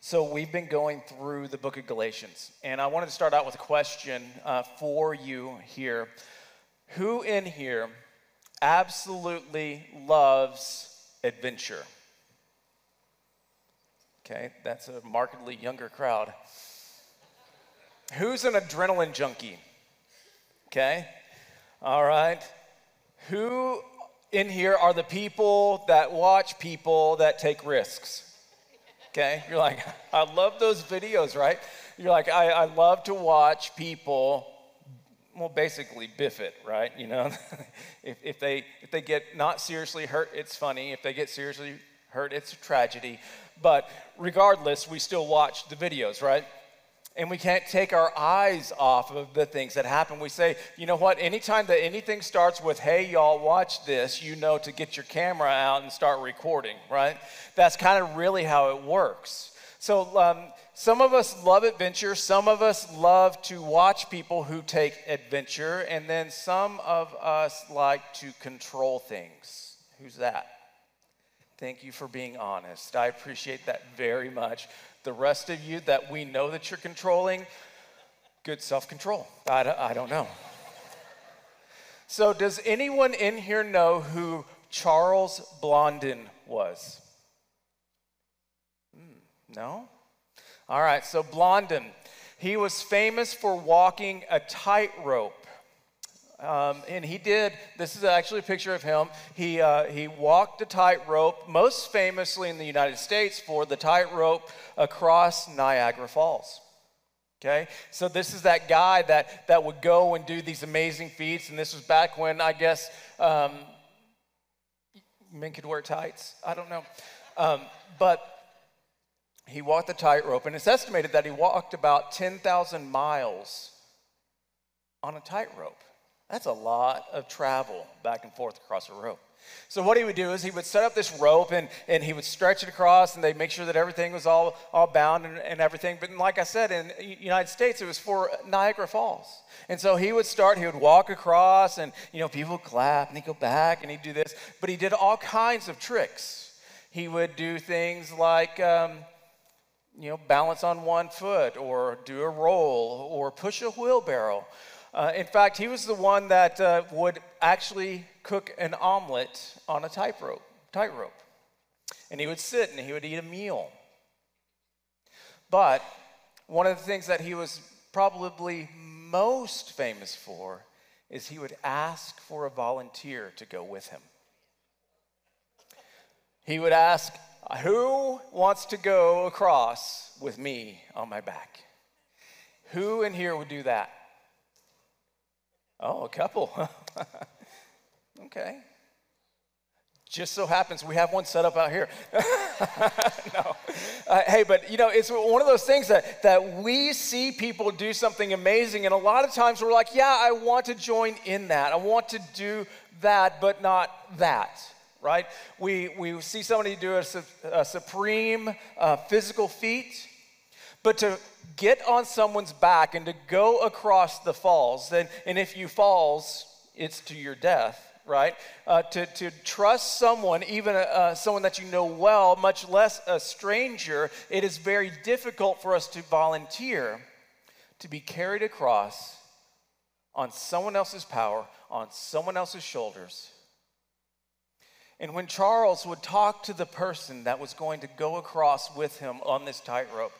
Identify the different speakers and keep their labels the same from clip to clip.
Speaker 1: So, we've been going through the book of Galatians, and I wanted to start out with a question uh, for you here. Who in here absolutely loves adventure? Okay, that's a markedly younger crowd. Who's an adrenaline junkie? Okay, all right. Who in here are the people that watch people that take risks? Okay, you're like, I love those videos, right? You're like, I, I love to watch people, well, basically biff it, right? You know, if, if, they, if they get not seriously hurt, it's funny. If they get seriously hurt, it's a tragedy. But regardless, we still watch the videos, right? And we can't take our eyes off of the things that happen. We say, you know what, anytime that anything starts with, hey, y'all, watch this, you know to get your camera out and start recording, right? That's kind of really how it works. So, um, some of us love adventure, some of us love to watch people who take adventure, and then some of us like to control things. Who's that? Thank you for being honest. I appreciate that very much. The rest of you that we know that you're controlling, good self control. I, I don't know. So, does anyone in here know who Charles Blondin was? Hmm, no? All right, so Blondin, he was famous for walking a tightrope. Um, and he did, this is actually a picture of him. He, uh, he walked a tightrope, most famously in the United States, for the tightrope across Niagara Falls. Okay, so this is that guy that, that would go and do these amazing feats, and this was back when I guess um, men could wear tights. I don't know. Um, but he walked the tightrope, and it's estimated that he walked about 10,000 miles on a tightrope. That's a lot of travel back and forth across a rope. So what he would do is he would set up this rope and, and he would stretch it across and they'd make sure that everything was all, all bound and, and everything. But like I said, in the United States, it was for Niagara Falls. And so he would start, he would walk across and, you know, people would clap and he'd go back and he'd do this. But he did all kinds of tricks. He would do things like, um, you know, balance on one foot or do a roll or push a wheelbarrow uh, in fact, he was the one that uh, would actually cook an omelet on a tightrope. Tightrope, and he would sit and he would eat a meal. But one of the things that he was probably most famous for is he would ask for a volunteer to go with him. He would ask, Who wants to go across with me on my back? Who in here would do that? Oh, a couple. okay. Just so happens we have one set up out here. no. Uh, hey, but you know, it's one of those things that, that we see people do something amazing, and a lot of times we're like, yeah, I want to join in that. I want to do that, but not that, right? We, we see somebody do a, a supreme uh, physical feat, but to get on someone's back and to go across the falls, then, and if you falls, it's to your death, right? Uh, to, to trust someone, even uh, someone that you know well, much less a stranger, it is very difficult for us to volunteer to be carried across on someone else's power, on someone else's shoulders. And when Charles would talk to the person that was going to go across with him on this tightrope,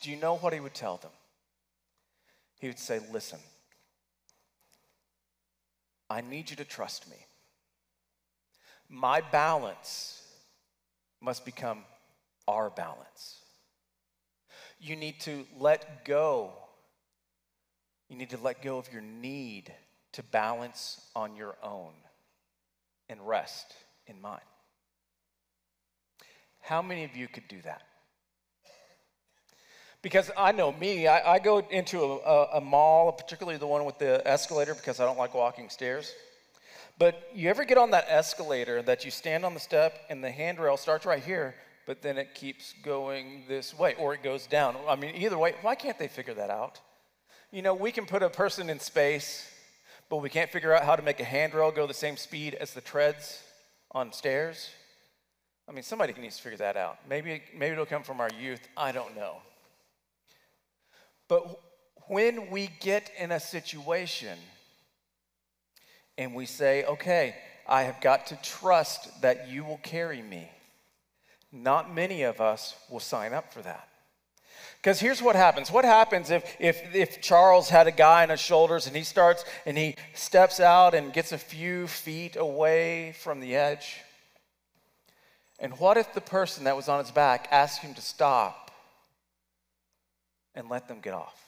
Speaker 1: do you know what he would tell them? He would say, Listen, I need you to trust me. My balance must become our balance. You need to let go. You need to let go of your need to balance on your own and rest in mine. How many of you could do that? Because I know me, I, I go into a, a, a, mall, particularly the one with the escalator, because I don't like walking stairs. But you ever get on that escalator that you stand on the step and the handrail starts right here, but then it keeps going this way, or it goes down? I mean, either way, why can't they figure that out? You know, we can put a person in space, but we can't figure out how to make a handrail go the same speed as the treads on stairs. I mean, somebody needs to figure that out. Maybe, maybe it'll come from our youth. I don't know. But when we get in a situation and we say, okay, I have got to trust that you will carry me, not many of us will sign up for that. Because here's what happens. What happens if, if, if Charles had a guy on his shoulders and he starts and he steps out and gets a few feet away from the edge? And what if the person that was on his back asked him to stop and let them get off?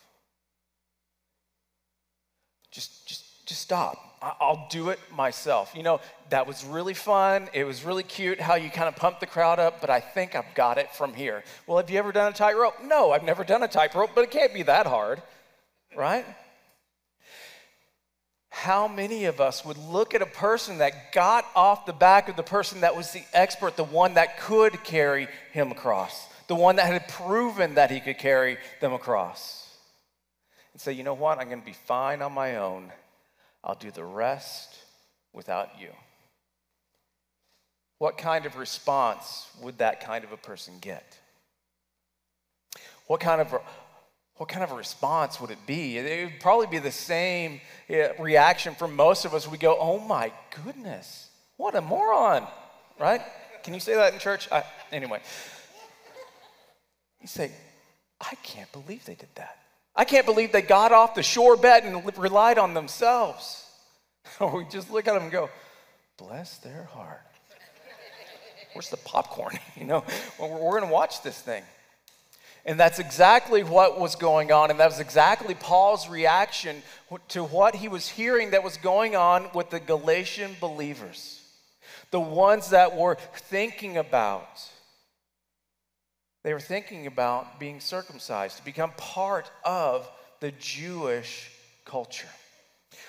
Speaker 1: Just, just, just stop. I'll do it myself. You know, that was really fun. It was really cute how you kind of pumped the crowd up, but I think I've got it from here. Well, have you ever done a tightrope? No, I've never done a tightrope, but it can't be that hard, right? How many of us would look at a person that got off the back of the person that was the expert, the one that could carry him across, the one that had proven that he could carry them across, and say, you know what, I'm going to be fine on my own I'll do the rest without you. What kind of response would that kind of a person get? What kind of what kind of a response would it be? It would probably be the same eh, reaction from most of us. We go, "Oh my goodness, what a moron!" Right? Can you say that in church? I, anyway, you say, "I can't believe they did that." I can't believe they got off the shore bed and relied on themselves. Or we just look at them and go, bless their heart. Where's the popcorn? You know, well, we're going to watch this thing. And that's exactly what was going on. And that was exactly Paul's reaction to what he was hearing that was going on with the Galatian believers, the ones that were thinking about they were thinking about being circumcised, to become part of the Jewish culture.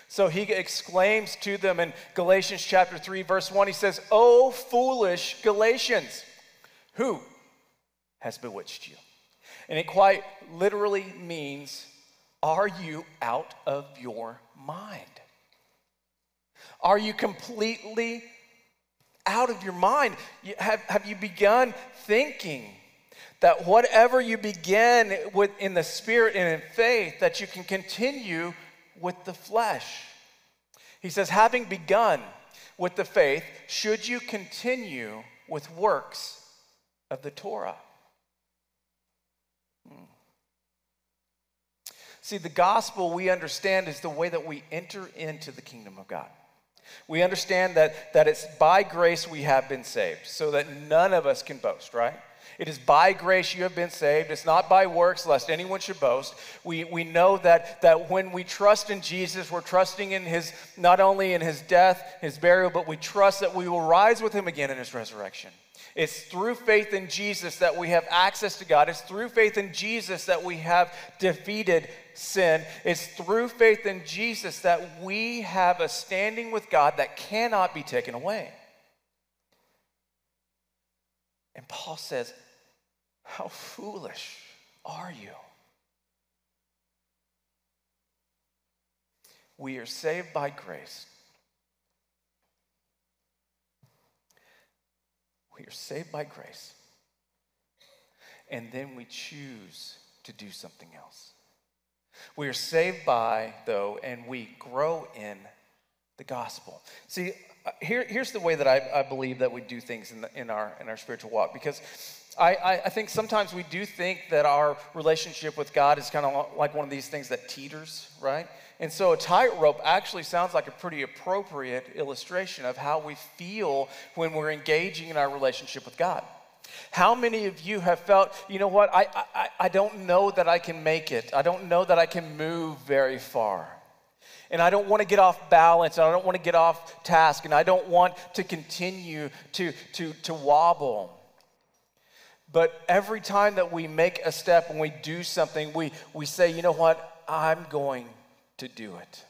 Speaker 1: So he exclaims to them in Galatians chapter 3, verse 1, he says, Oh, foolish Galatians, who has bewitched you? And it quite literally means, Are you out of your mind? Are you completely out of your mind? Have, have you begun thinking that whatever you begin with in the spirit and in faith, that you can continue with the flesh. He says, having begun with the faith, should you continue with works of the Torah? Hmm. See, the gospel we understand is the way that we enter into the kingdom of God. We understand that, that it's by grace we have been saved, so that none of us can boast, right? It is by grace you have been saved. It's not by works, lest anyone should boast. We, we know that, that when we trust in Jesus, we're trusting in his, not only in his death, his burial, but we trust that we will rise with him again in his resurrection. It's through faith in Jesus that we have access to God. It's through faith in Jesus that we have defeated sin. It's through faith in Jesus that we have a standing with God that cannot be taken away. And Paul says, how foolish are you? We are saved by grace. We are saved by grace. And then we choose to do something else. We are saved by, though, and we grow in the gospel. See, uh, here, here's the way that I, I believe that we do things in, the, in, our, in our spiritual walk because I, I, I think sometimes we do think that our relationship with God is kind of like one of these things that teeters, right? And so a tightrope actually sounds like a pretty appropriate illustration of how we feel when we're engaging in our relationship with God. How many of you have felt, you know what, I, I, I don't know that I can make it. I don't know that I can move very far. And I don't want to get off balance, and I don't want to get off task, and I don't want to continue to, to, to wobble. But every time that we make a step and we do something, we, we say, you know what? I'm going to do it.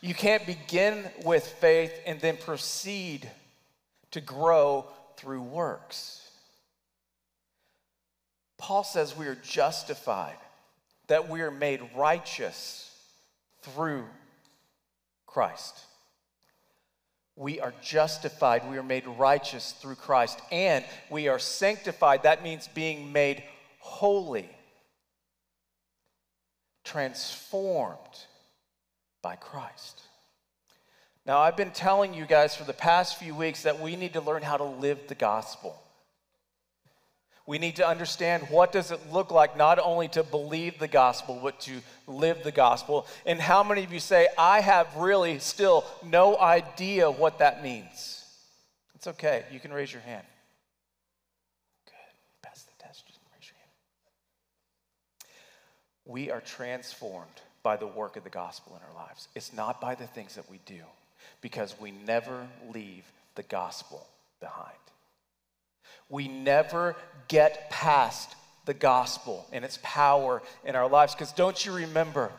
Speaker 1: You can't begin with faith and then proceed to grow through works. Paul says we are justified, that we are made righteous through Christ. We are justified, we are made righteous through Christ, and we are sanctified. That means being made holy, transformed by Christ. Now, I've been telling you guys for the past few weeks that we need to learn how to live the gospel. We need to understand what does it look like not only to believe the gospel, but to live the gospel. And how many of you say, I have really still no idea what that means? It's okay. You can raise your hand. Good. Pass the test. Just raise your hand. We are transformed by the work of the gospel in our lives. It's not by the things that we do, because we never leave the gospel behind we never get past the gospel and its power in our lives. Because don't you remember?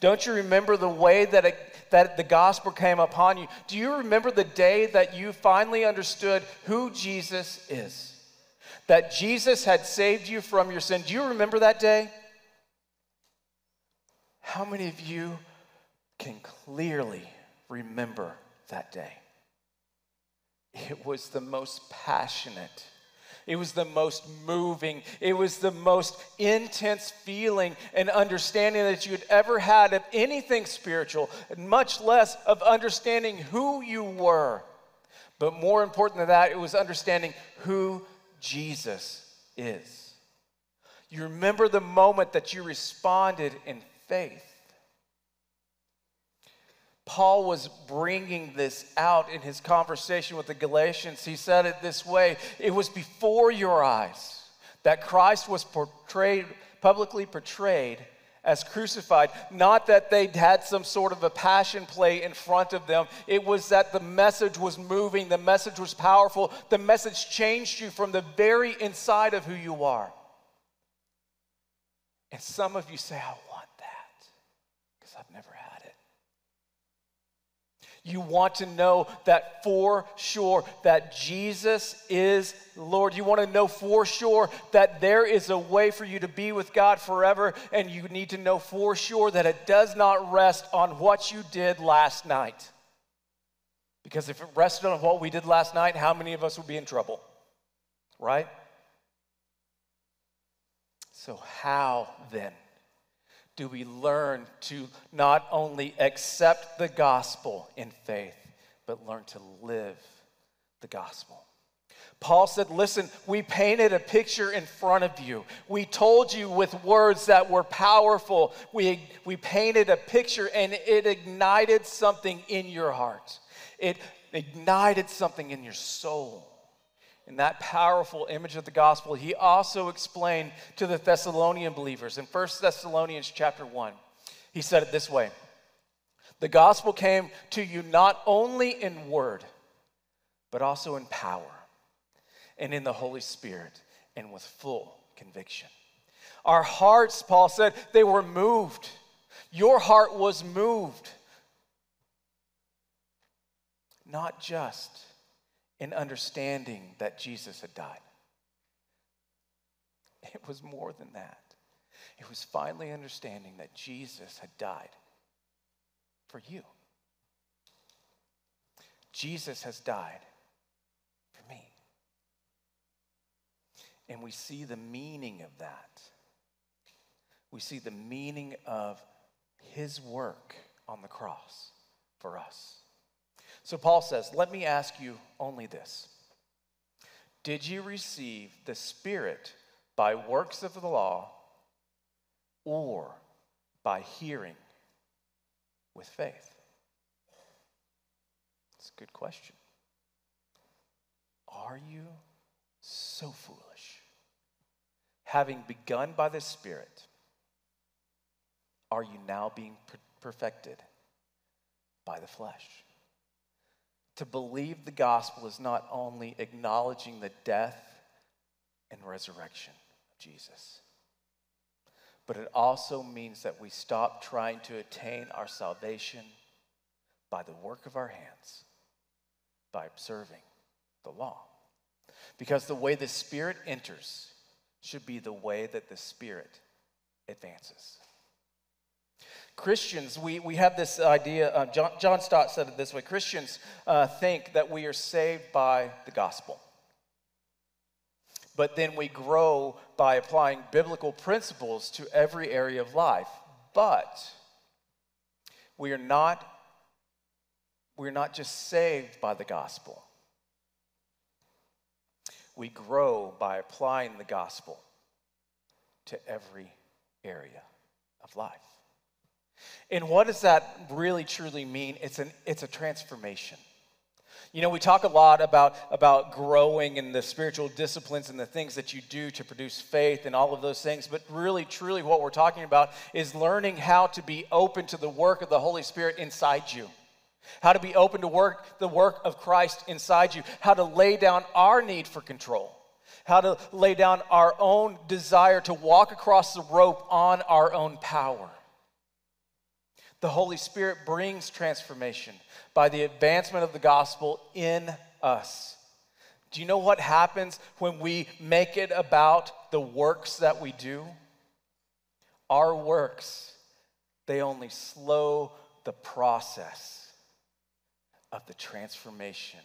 Speaker 1: Don't you remember the way that, it, that the gospel came upon you? Do you remember the day that you finally understood who Jesus is? That Jesus had saved you from your sin. Do you remember that day? How many of you can clearly remember that day? It was the most passionate it was the most moving. It was the most intense feeling and understanding that you had ever had of anything spiritual, much less of understanding who you were. But more important than that, it was understanding who Jesus is. You remember the moment that you responded in faith. Paul was bringing this out in his conversation with the Galatians. He said it this way It was before your eyes that Christ was portrayed, publicly portrayed as crucified. Not that they had some sort of a passion play in front of them, it was that the message was moving, the message was powerful, the message changed you from the very inside of who you are. And some of you say, I want that because I've never had you want to know that for sure that Jesus is Lord. You want to know for sure that there is a way for you to be with God forever, and you need to know for sure that it does not rest on what you did last night. Because if it rested on what we did last night, how many of us would be in trouble? Right? So, how then do we learn to not only accept the gospel in faith, but learn to live the gospel. Paul said, Listen, we painted a picture in front of you. We told you with words that were powerful. We, we painted a picture and it ignited something in your heart. It ignited something in your soul in that powerful image of the gospel, he also explained to the Thessalonian believers in 1 Thessalonians chapter 1. He said it this way The gospel came to you not only in word, but also in power and in the Holy Spirit and with full conviction. Our hearts, Paul said, they were moved. Your heart was moved. Not just in understanding that Jesus had died. It was more than that. It was finally understanding that Jesus had died for you. Jesus has died for me. And we see the meaning of that. We see the meaning of his work on the cross for us. So Paul says, Let me ask you only this Did you receive the Spirit by works of the law or by hearing with faith? It's a good question. Are you so foolish? Having begun by the Spirit, are you now being perfected by the flesh? To believe the gospel is not only acknowledging the death and resurrection of Jesus, but it also means that we stop trying to attain our salvation by the work of our hands, by observing the law. Because the way the Spirit enters should be the way that the Spirit advances. Christians, we, we have this idea, uh, John, John Stott said it this way Christians uh, think that we are saved by the gospel. But then we grow by applying biblical principles to every area of life. But we are not, we're not just saved by the gospel. We grow by applying the gospel to every area of life. And what does that really truly mean? It's, an, it's a transformation. You know, we talk a lot about, about growing in the spiritual disciplines and the things that you do to produce faith and all of those things, but really, truly, what we're talking about is learning how to be open to the work of the Holy Spirit inside you. How to be open to work the work of Christ inside you, how to lay down our need for control, how to lay down our own desire to walk across the rope on our own power. The Holy Spirit brings transformation by the advancement of the gospel in us. Do you know what happens when we make it about the works that we do? Our works, they only slow the process of the transformation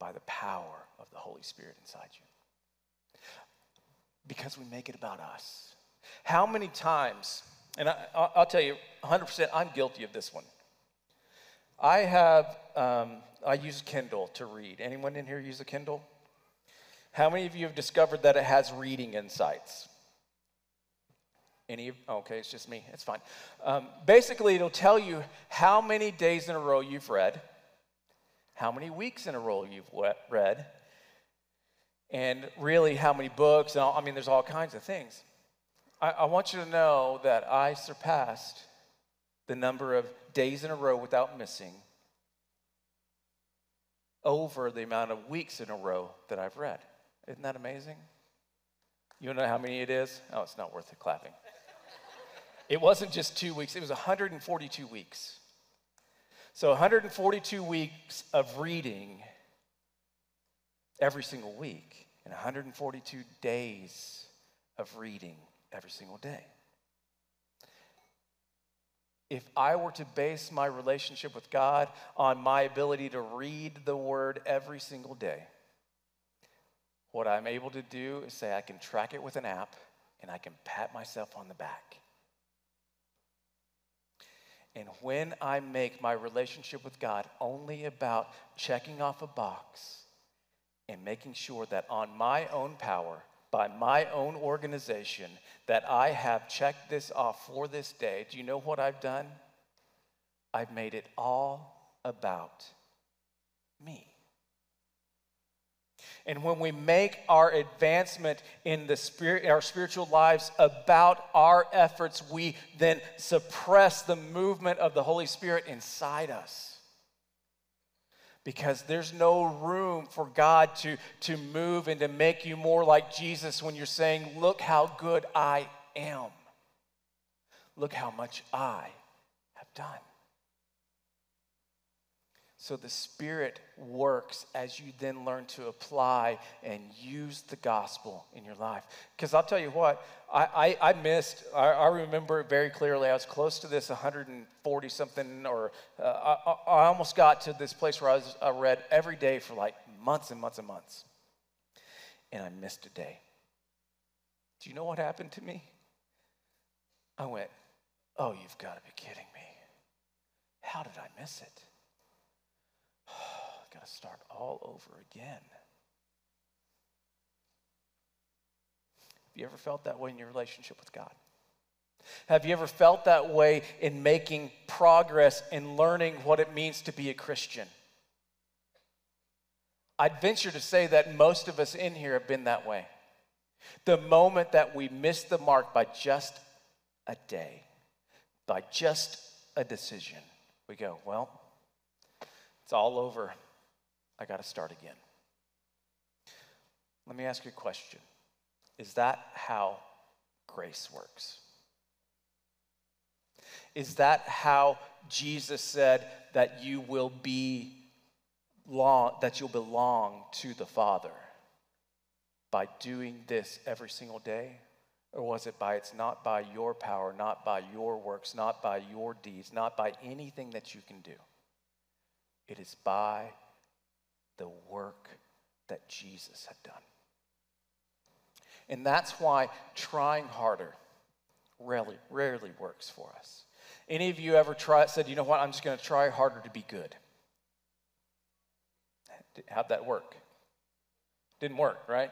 Speaker 1: by the power of the Holy Spirit inside you. Because we make it about us. How many times and I, will tell you 100%, I'm guilty of this one. I have, um, I use Kindle to read. Anyone in here use a Kindle? How many of you have discovered that it has reading insights? Any? Okay, it's just me. It's fine. Um, basically, it'll tell you how many days in a row you've read, how many weeks in a row you've read, and really how many books. And all, I mean, there's all kinds of things. I, I want you to know that I surpassed the number of days in a row without missing over the amount of weeks in a row that I've read. Isn't that amazing? You know how many it is? Oh, it's not worth the clapping. it wasn't just two weeks, it was 142 weeks. So, 142 weeks of reading every single week, and 142 days of reading every single day. If I were to base my relationship with God on my ability to read the Word every single day, what I'm able to do is say I can track it with an app and I can pat myself on the back. And when I make my relationship with God only about checking off a box and making sure that on my own power, by my own organization that I have checked this off for this day, do you know what I've done? I've made it all about me. And when we make our advancement in the spirit, our spiritual lives about our efforts, we then suppress the movement of the Holy Spirit inside us because there's no room for God to, to move and to make you more like Jesus when you're saying, Look how good I am. Look how much I have done. So the Spirit works as you then learn to apply and use the gospel in your life. Because I'll tell you what, I, I, I missed, I, I, remember very clearly. I was close to this 140 something, or uh, I, I, almost got to this place where I, was, I read every day for like months and months and months. And I missed a day. Do you know what happened to me? I went, Oh, you've got to be kidding me. How did I miss it? Got to start all over again. Have you ever felt that way in your relationship with God? Have you ever felt that way in making progress in learning what it means to be a Christian? I'd venture to say that most of us in here have been that way. The moment that we miss the mark by just a day, by just a decision, we go, well, it's all over. I got to start again. Let me ask you a question Is that how grace works? Is that how Jesus said that you will be long, that you'll belong to the Father by doing this every single day? Or was it by it's not by your power, not by your works, not by your deeds, not by anything that you can do? It is by the work that Jesus had done. And that's why trying harder rarely, rarely works for us. Any of you ever tried, said, you know what, I'm just going to try harder to be good? How'd that work? Didn't work, right?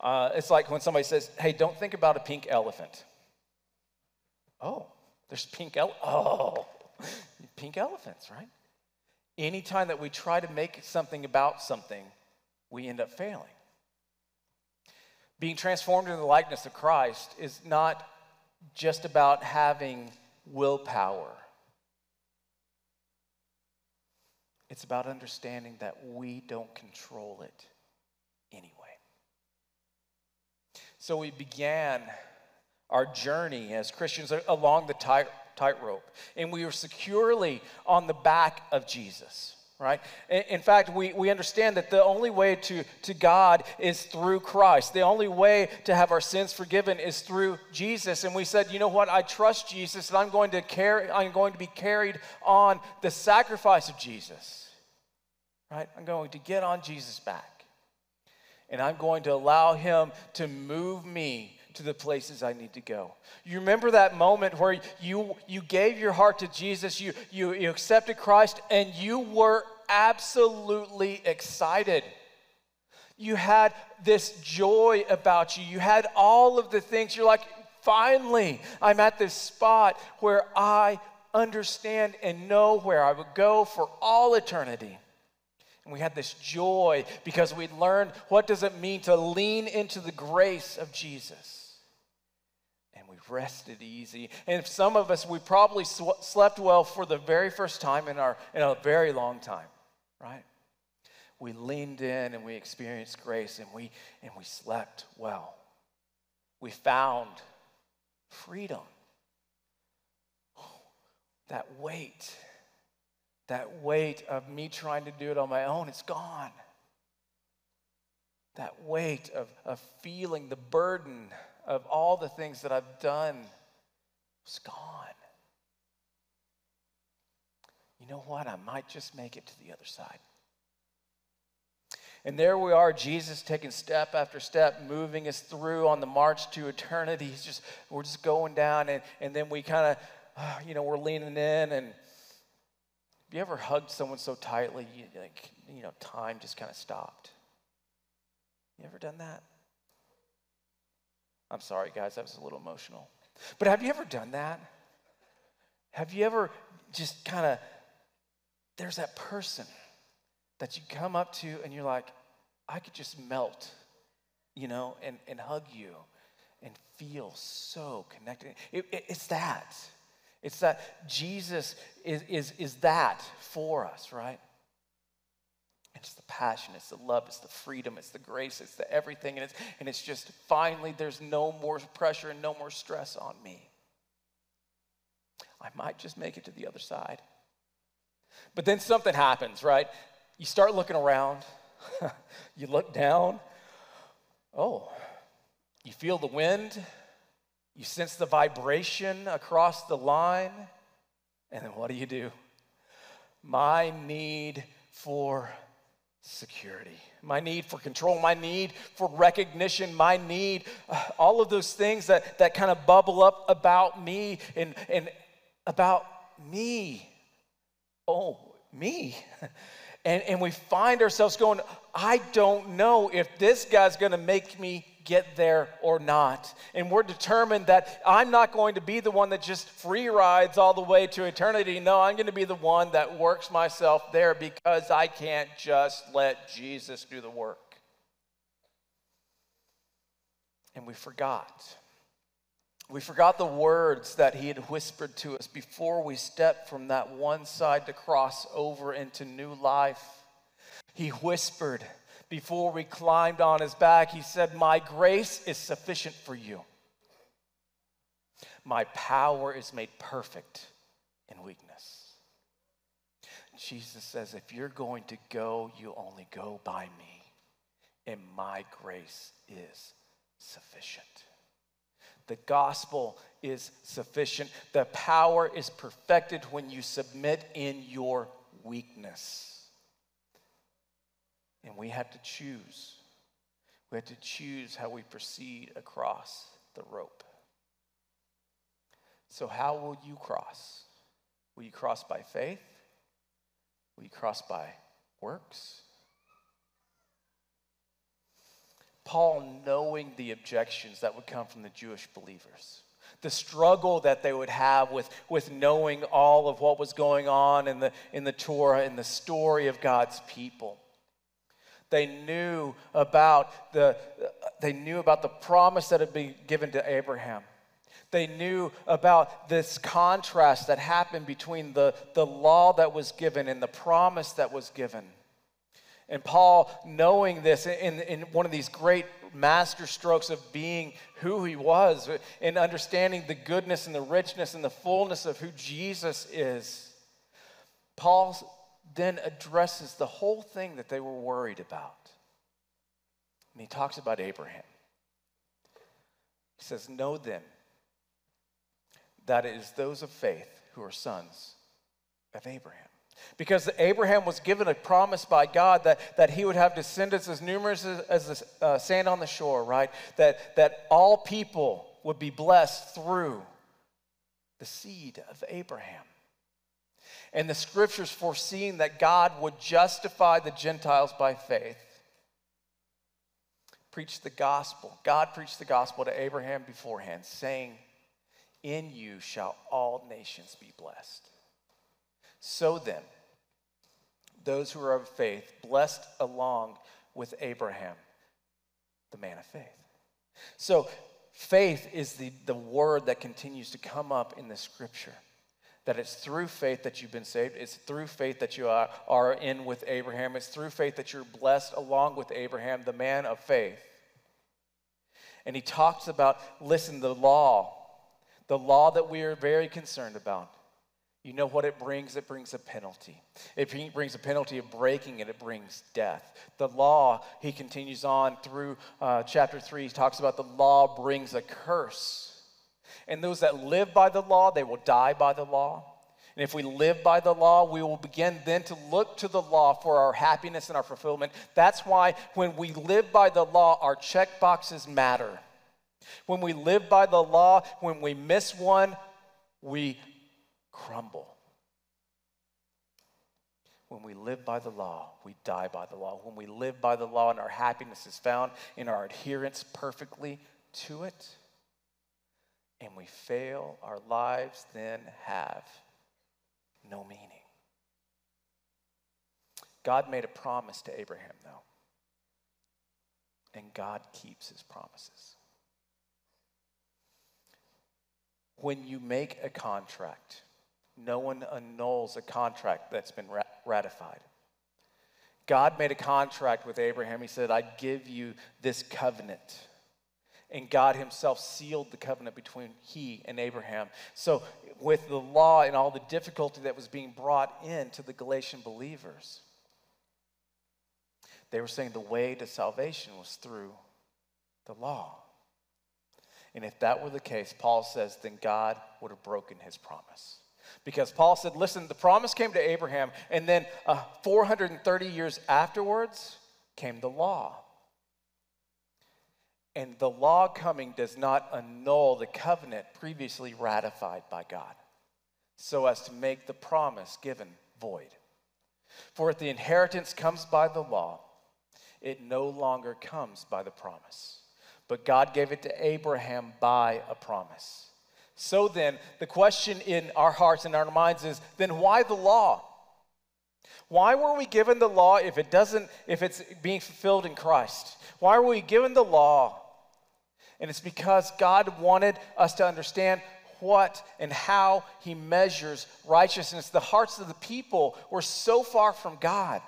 Speaker 1: Uh, it's like when somebody says, hey, don't think about a pink elephant. Oh, there's pink ele- Oh, pink elephants, right? Anytime that we try to make something about something, we end up failing. Being transformed into the likeness of Christ is not just about having willpower. It's about understanding that we don't control it anyway. So we began our journey as Christians along the tight, tightrope, and we were securely on the back of Jesus right? In fact, we, we understand that the only way to, to God is through Christ. The only way to have our sins forgiven is through Jesus. And we said, you know what? I trust Jesus and I'm going to carry, I'm going to be carried on the sacrifice of Jesus. Right? I'm going to get on Jesus' back. And I'm going to allow him to move me to the places I need to go. You remember that moment where you, you gave your heart to Jesus, you, you, you accepted Christ, and you were absolutely excited. You had this joy about you. You had all of the things. You're like, finally, I'm at this spot where I understand and know where I would go for all eternity. And we had this joy because we learned what does it mean to lean into the grace of Jesus rested easy. And some of us, we probably sw- slept well for the very first time in, our, in a very long time, right? We leaned in and we experienced grace and we, and we slept well. We found freedom. That weight, that weight of me trying to do it on my own, it's gone. That weight of, of feeling the burden of all the things that I've done was gone. You know what? I might just make it to the other side. And there we are, Jesus taking step after step, moving us through on the march to eternity. He's just, we're just going down, and, and then we kind of, uh, you know, we're leaning in. And have you ever hugged someone so tightly, you, like, you know, time just kind of stopped? You ever done that? I'm sorry, guys, that was a little emotional. But have you ever done that? Have you ever just kind of, there's that person that you come up to and you're like, I could just melt, you know, and, and hug you and feel so connected. It, it, it's that. It's that Jesus is, is, is that for us, right? It's the passion, it's the love, it's the freedom, it's the grace, it's the everything. And it's, and it's just finally, there's no more pressure and no more stress on me. I might just make it to the other side. But then something happens, right? You start looking around, you look down. Oh, you feel the wind, you sense the vibration across the line, and then what do you do? My need for security, my need for control, my need for recognition, my need, uh, all of those things that, that kind of bubble up about me and, and about me. Oh, me. And, and we find ourselves going, I don't know if this guy's gonna make me get there or not. And we're determined that I'm not going to be the one that just free rides all the way to eternity. No, I'm going to be the one that works myself there because I can't just let Jesus do the work. And we forgot. We forgot the words that he had whispered to us before we stepped from that one side to cross over into new life. He whispered, before we climbed on his back, he said, My grace is sufficient for you. My power is made perfect in weakness. Jesus says, If you're going to go, you only go by me, and my grace is sufficient. The gospel is sufficient. The power is perfected when you submit in your weakness. And we have to choose. We have to choose how we proceed across the rope. So, how will you cross? Will you cross by faith? Will you cross by works? Paul, knowing the objections that would come from the Jewish believers, the struggle that they would have with, with knowing all of what was going on in the, in the Torah, and the story of God's people. They knew about the, they knew about the promise that had been given to Abraham. They knew about this contrast that happened between the, the law that was given and the promise that was given. And Paul, knowing this in, in one of these great master strokes of being who he was and understanding the goodness and the richness and the fullness of who Jesus is, Paul then addresses the whole thing that they were worried about. And he talks about Abraham. He says, Know then that it is those of faith who are sons of Abraham. Because Abraham was given a promise by God that, that he would have descendants as numerous as, as the uh, sand on the shore, right? That, that all people would be blessed through the seed of Abraham. And the scriptures foreseeing that God would justify the Gentiles by faith. Preach the gospel. God preached the gospel to Abraham beforehand, saying, In you shall all nations be blessed. So then, those who are of faith, blessed along with Abraham, the man of faith. So, faith is the, the word that continues to come up in the scripture. That it's through faith that you've been saved. It's through faith that you are, are in with Abraham. It's through faith that you're blessed along with Abraham, the man of faith. And he talks about, listen, the law, the law that we are very concerned about. You know what it brings? It brings a penalty. It brings a penalty of breaking it, it brings death. The law, he continues on through uh, chapter 3, he talks about the law brings a curse. And those that live by the law, they will die by the law. And if we live by the law, we will begin then to look to the law for our happiness and our fulfillment. That's why when we live by the law, our check boxes matter. When we live by the law, when we miss one, we crumble. When we live by the law, we die by the law. When we live by the law and our happiness is found in our adherence perfectly to it, and we fail, our lives then have no meaning. God made a promise to Abraham, though, and God keeps his promises. When you make a contract, no one annuls a contract that's been ratified. God made a contract with Abraham. He said, I give you this covenant. And God Himself sealed the covenant between He and Abraham. So, with the law and all the difficulty that was being brought into the Galatian believers, they were saying the way to salvation was through the law. And if that were the case, Paul says, then God would have broken His promise. Because Paul said, listen, the promise came to Abraham, and then uh, 430 years afterwards came the law. And the law coming does not annul the covenant previously ratified by God, so as to make the promise given void. For if the inheritance comes by the law, it no longer comes by the promise. But God gave it to Abraham by a promise. So then, the question in our hearts and our minds is then why the law? Why were we given the law if it doesn't if it's being fulfilled in Christ? Why were we given the law? And it's because God wanted us to understand what and how he measures righteousness. The hearts of the people were so far from God.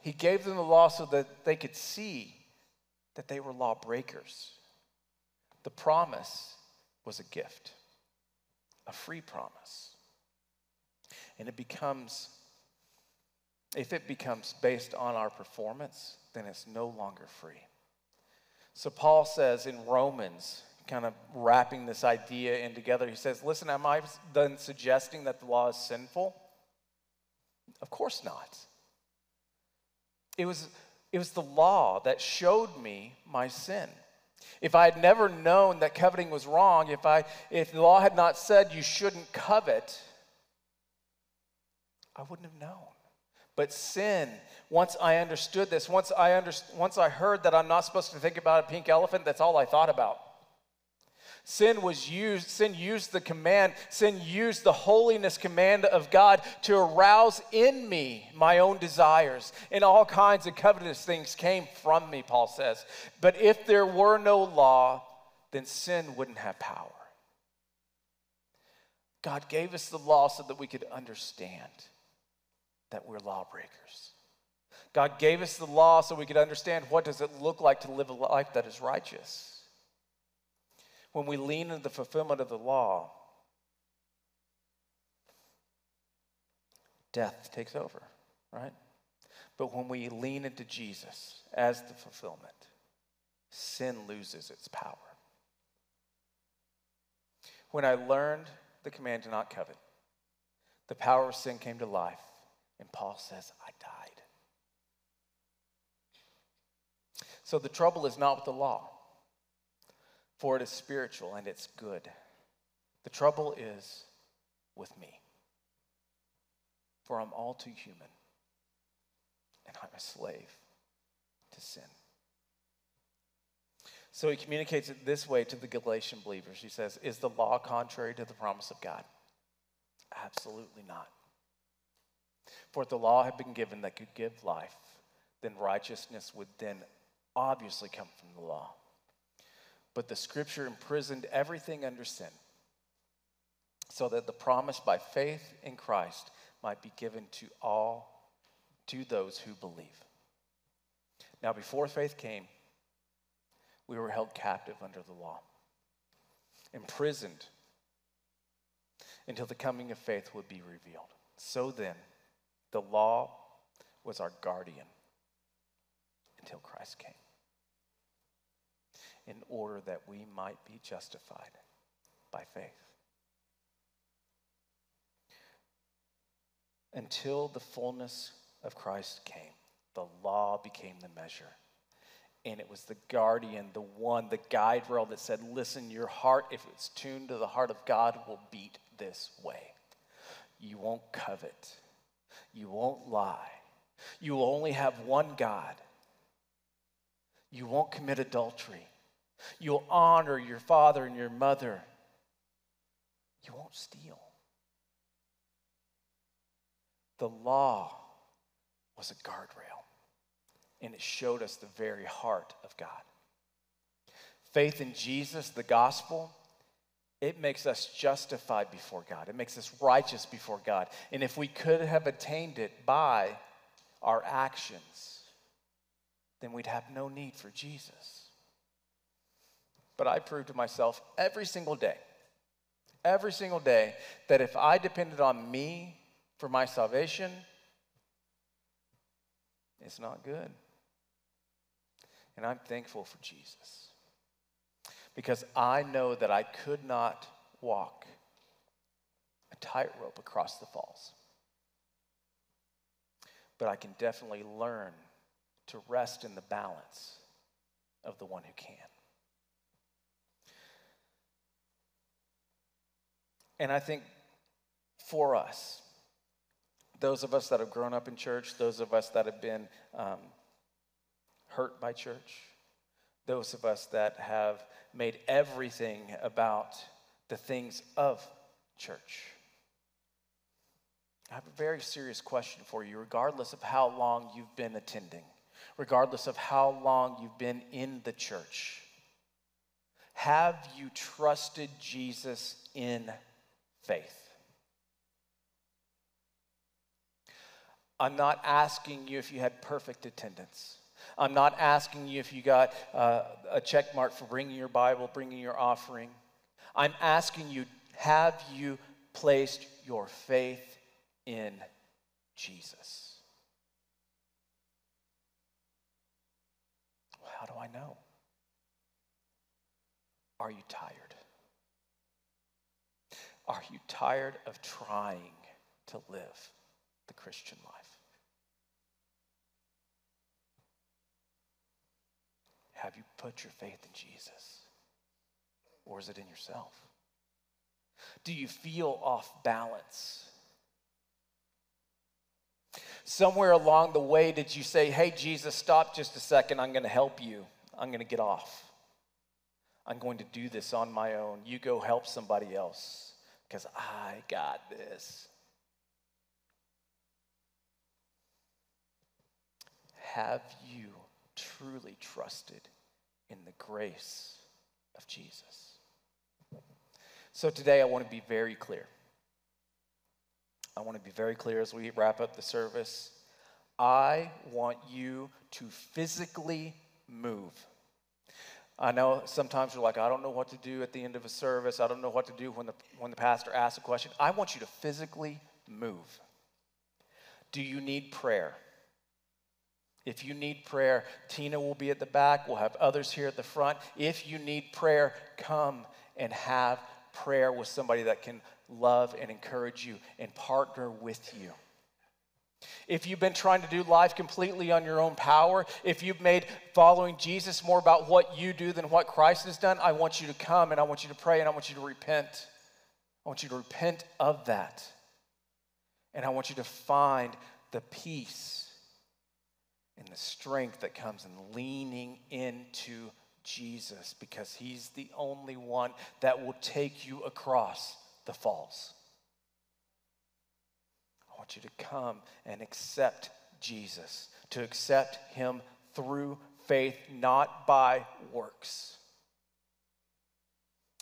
Speaker 1: He gave them the law so that they could see that they were lawbreakers. The promise was a gift, a free promise. And it becomes, if it becomes based on our performance, then it's no longer free. So Paul says in Romans, kind of wrapping this idea in together. He says, Listen, am I then suggesting that the law is sinful? Of course not. It was, it was the law that showed me my sin. If I had never known that coveting was wrong, if, I, if the law had not said you shouldn't covet, I wouldn't have known. But sin, once I understood this, once I, under, once I heard that I'm not supposed to think about a pink elephant, that's all I thought about. Sin was used, sin used the command, sin used the holiness command of God to arouse in me my own desires. And all kinds of covetous things came from me, Paul says. But if there were no law, then sin wouldn't have power. God gave us the law so that we could understand that we're lawbreakers. God gave us the law so we could understand what does it look like to live a life that is righteous when we lean into the fulfillment of the law, death takes over, right? But when we lean into Jesus as the fulfillment, sin loses its power. When I learned the command to not covet, the power of sin came to life, and Paul says, I died. So the trouble is not with the law for it is spiritual and it's good. The trouble is with me, for I'm all too human and I'm a slave to sin. So he communicates it this way to the Galatian believers. He says, Is the law contrary to the promise of God? Absolutely not. For if the law had been given that could give life, then righteousness would then obviously come from the law. But the scripture imprisoned everything under sin so that the promise by faith in Christ might be given to all, to those who believe. Now, before faith came, we were held captive under the law, imprisoned until the coming of faith would be revealed. So then, the law was our guardian until Christ came in order that we might be justified by faith. Until the fullness of Christ came, the law became the measure. And it was the guardian, the one, the guide rail that said, Listen, your heart, if it's tuned to the heart of God, will beat this way. You won't covet. You won't lie. You will only have one God. You won't commit adultery. You'll honor your father and your mother. You won't steal. The law was a guardrail, and it showed us the very heart of God. Faith in Jesus, the gospel, it makes us justified before God. It makes us righteous before God. And if we could have attained it by our actions, then we'd have no need for Jesus. But I prove to myself every single day, every single day, that if I depended on me for my salvation, it's not good. And I'm thankful for Jesus. Because I know that I could not walk a tightrope across the falls. But I can definitely learn to rest in the balance of the one who can. And I think for us, those of us that have grown up in church, those of us that have been um, hurt by church, those of us that have made everything about the things of church. I have a very serious question for you, regardless of how long you've been attending, regardless of how long you've been in the church. Have you trusted Jesus in faith. I'm not asking you if you had perfect attendance. I'm not asking you if you got uh, a check mark for bringing your Bible, bringing your offering. I'm asking you, have you placed your faith in Jesus? How do I know? Are you tired? Are you tired of trying to live the Christian life? Have you put your faith in Jesus? Or is it in yourself? Do you feel off balance? Somewhere along the way, did you say, Hey, Jesus, stop just a second. I'm going to help you. I'm going to get off. I'm going to do this on my own. You go help somebody else because I got this. Have you truly trusted in the grace of Jesus? So today I want to be very clear. I want to be very clear as we wrap up the service. I want you to physically move. I know sometimes you're like, I don't know what to do at the end of a service. I don't know what to do when the, when the pastor asks a question. I want you to physically move. Do you need prayer? If you need prayer, Tina will be at the back. We'll have others here at the front. If you need prayer, come and have prayer with somebody that can love and encourage you and partner with you. If you've been trying to do life completely on your own power, if you've made following Jesus more about what you do than what Christ has done, I want you to come and I want you to pray and I want you to repent. I want you to repent of that. And I want you to find the peace and the strength that comes in leaning into Jesus because he's the only one that will take you across the falls. I want you to come and accept Jesus, to accept him through faith, not by works.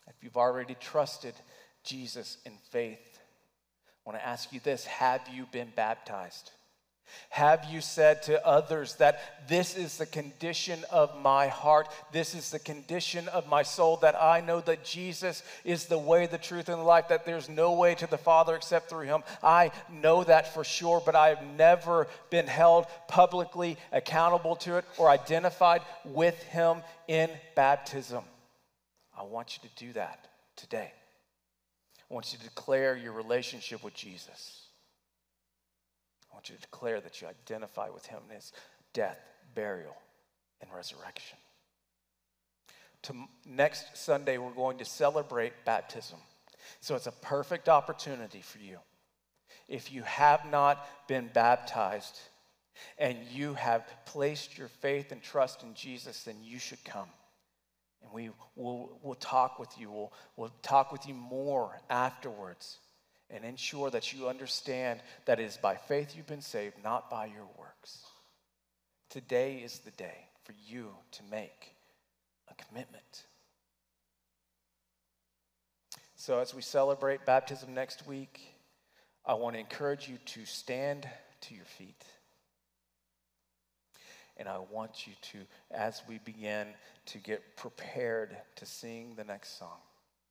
Speaker 1: If you've already trusted Jesus in faith, I want to ask you this Have you been baptized? Have you said to others that this is the condition of my heart? This is the condition of my soul, that I know that Jesus is the way, the truth, and the life, that there's no way to the Father except through him. I know that for sure, but I have never been held publicly accountable to it or identified with him in baptism. I want you to do that today. I want you to declare your relationship with Jesus you to declare that you identify with him in his death, burial, and resurrection. To next Sunday, we're going to celebrate baptism. So it's a perfect opportunity for you. If you have not been baptized and you have placed your faith and trust in Jesus, then you should come. And we will we'll talk with you. We'll, we'll talk with you more afterwards and ensure that you understand that it is by faith you've been saved, not by your works. Today is the day for you to make a commitment. So, as we celebrate baptism next week, I want to encourage you to stand to your feet. And I want you to, as we begin to get prepared to sing the next song,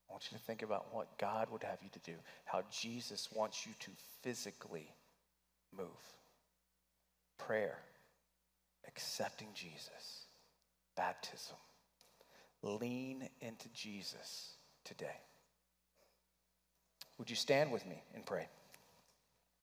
Speaker 1: I want you to think about what God would have you to do, how Jesus wants you to physically move. Prayer, accepting Jesus, baptism. Lean into Jesus today. Would you stand with me and pray?